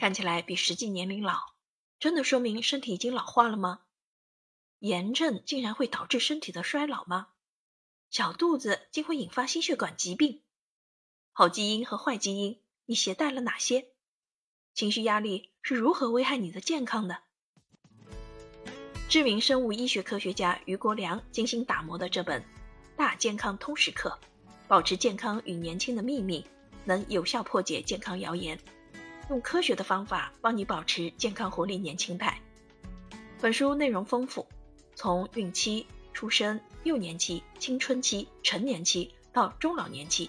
看起来比实际年龄老，真的说明身体已经老化了吗？炎症竟然会导致身体的衰老吗？小肚子竟会引发心血管疾病？好基因和坏基因，你携带了哪些？情绪压力是如何危害你的健康的？知名生物医学科学家于国良精心打磨的这本《大健康通识课》，保持健康与年轻的秘密，能有效破解健康谣言。用科学的方法帮你保持健康、活力、年轻态。本书内容丰富，从孕期、出生、幼年期、青春期、成年期到中老年期，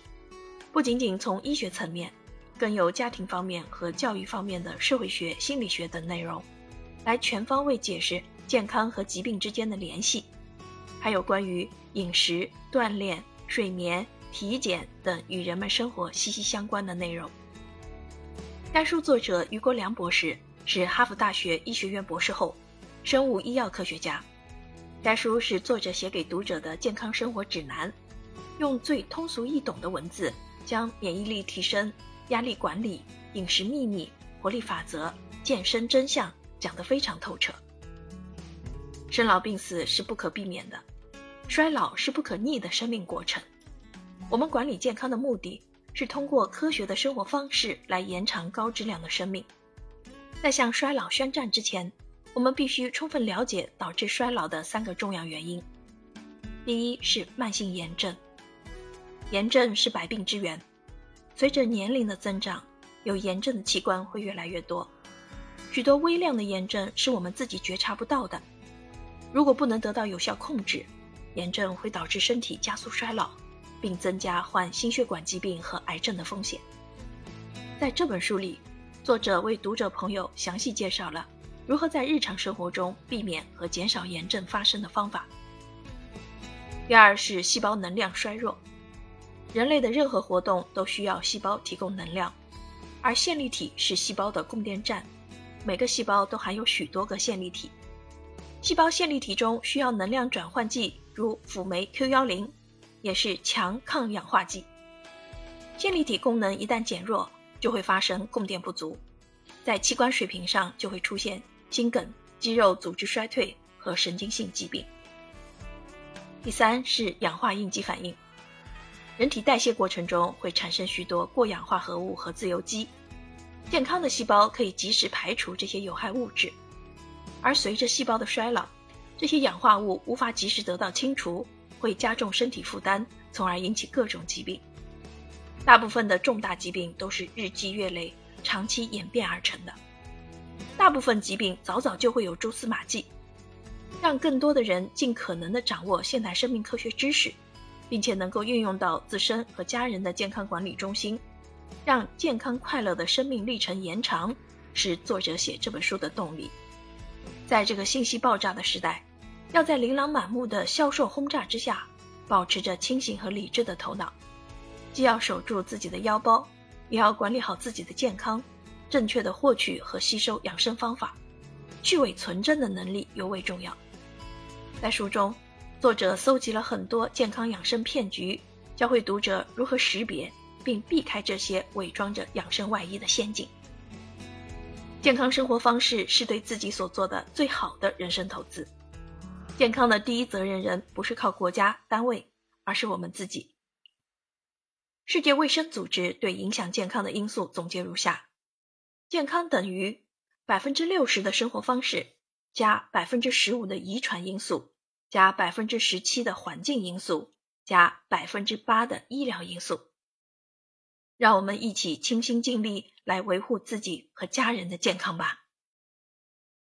不仅仅从医学层面，更有家庭方面和教育方面的社会学、心理学等内容，来全方位解释健康和疾病之间的联系，还有关于饮食、锻炼、睡眠、体检等与人们生活息息相关的内容。该书作者于国良博士是哈佛大学医学院博士后，生物医药科学家。该书是作者写给读者的健康生活指南，用最通俗易懂的文字，将免疫力提升、压力管理、饮食秘密、活力法则、健身真相讲得非常透彻。生老病死是不可避免的，衰老是不可逆的生命过程。我们管理健康的目的。是通过科学的生活方式来延长高质量的生命。在向衰老宣战之前，我们必须充分了解导致衰老的三个重要原因。第一是慢性炎症，炎症是百病之源。随着年龄的增长，有炎症的器官会越来越多。许多微量的炎症是我们自己觉察不到的。如果不能得到有效控制，炎症会导致身体加速衰老。并增加患心血管疾病和癌症的风险。在这本书里，作者为读者朋友详细介绍了如何在日常生活中避免和减少炎症发生的方法。第二是细胞能量衰弱，人类的任何活动都需要细胞提供能量，而线粒体是细胞的供电站，每个细胞都含有许多个线粒体，细胞线粒体中需要能量转换剂，如辅酶 Q 幺零。也是强抗氧化剂。线粒体功能一旦减弱，就会发生供电不足，在器官水平上就会出现心梗、肌肉组织衰退和神经性疾病。第三是氧化应激反应，人体代谢过程中会产生许多过氧化合物和自由基，健康的细胞可以及时排除这些有害物质，而随着细胞的衰老，这些氧化物无法及时得到清除。会加重身体负担，从而引起各种疾病。大部分的重大疾病都是日积月累、长期演变而成的。大部分疾病早早就会有蛛丝马迹。让更多的人尽可能的掌握现代生命科学知识，并且能够运用到自身和家人的健康管理中心，让健康快乐的生命历程延长，是作者写这本书的动力。在这个信息爆炸的时代。要在琳琅满目的销售轰炸之下，保持着清醒和理智的头脑，既要守住自己的腰包，也要管理好自己的健康，正确的获取和吸收养生方法，去伪存真的能力尤为重要。在书中，作者搜集了很多健康养生骗局，教会读者如何识别并避开这些伪装着养生外衣的陷阱。健康生活方式是对自己所做的最好的人生投资。健康的第一责任人不是靠国家单位，而是我们自己。世界卫生组织对影响健康的因素总结如下：健康等于百分之六十的生活方式，加百分之十五的遗传因素，加百分之十七的环境因素，加百分之八的医疗因素。让我们一起倾心尽力来维护自己和家人的健康吧。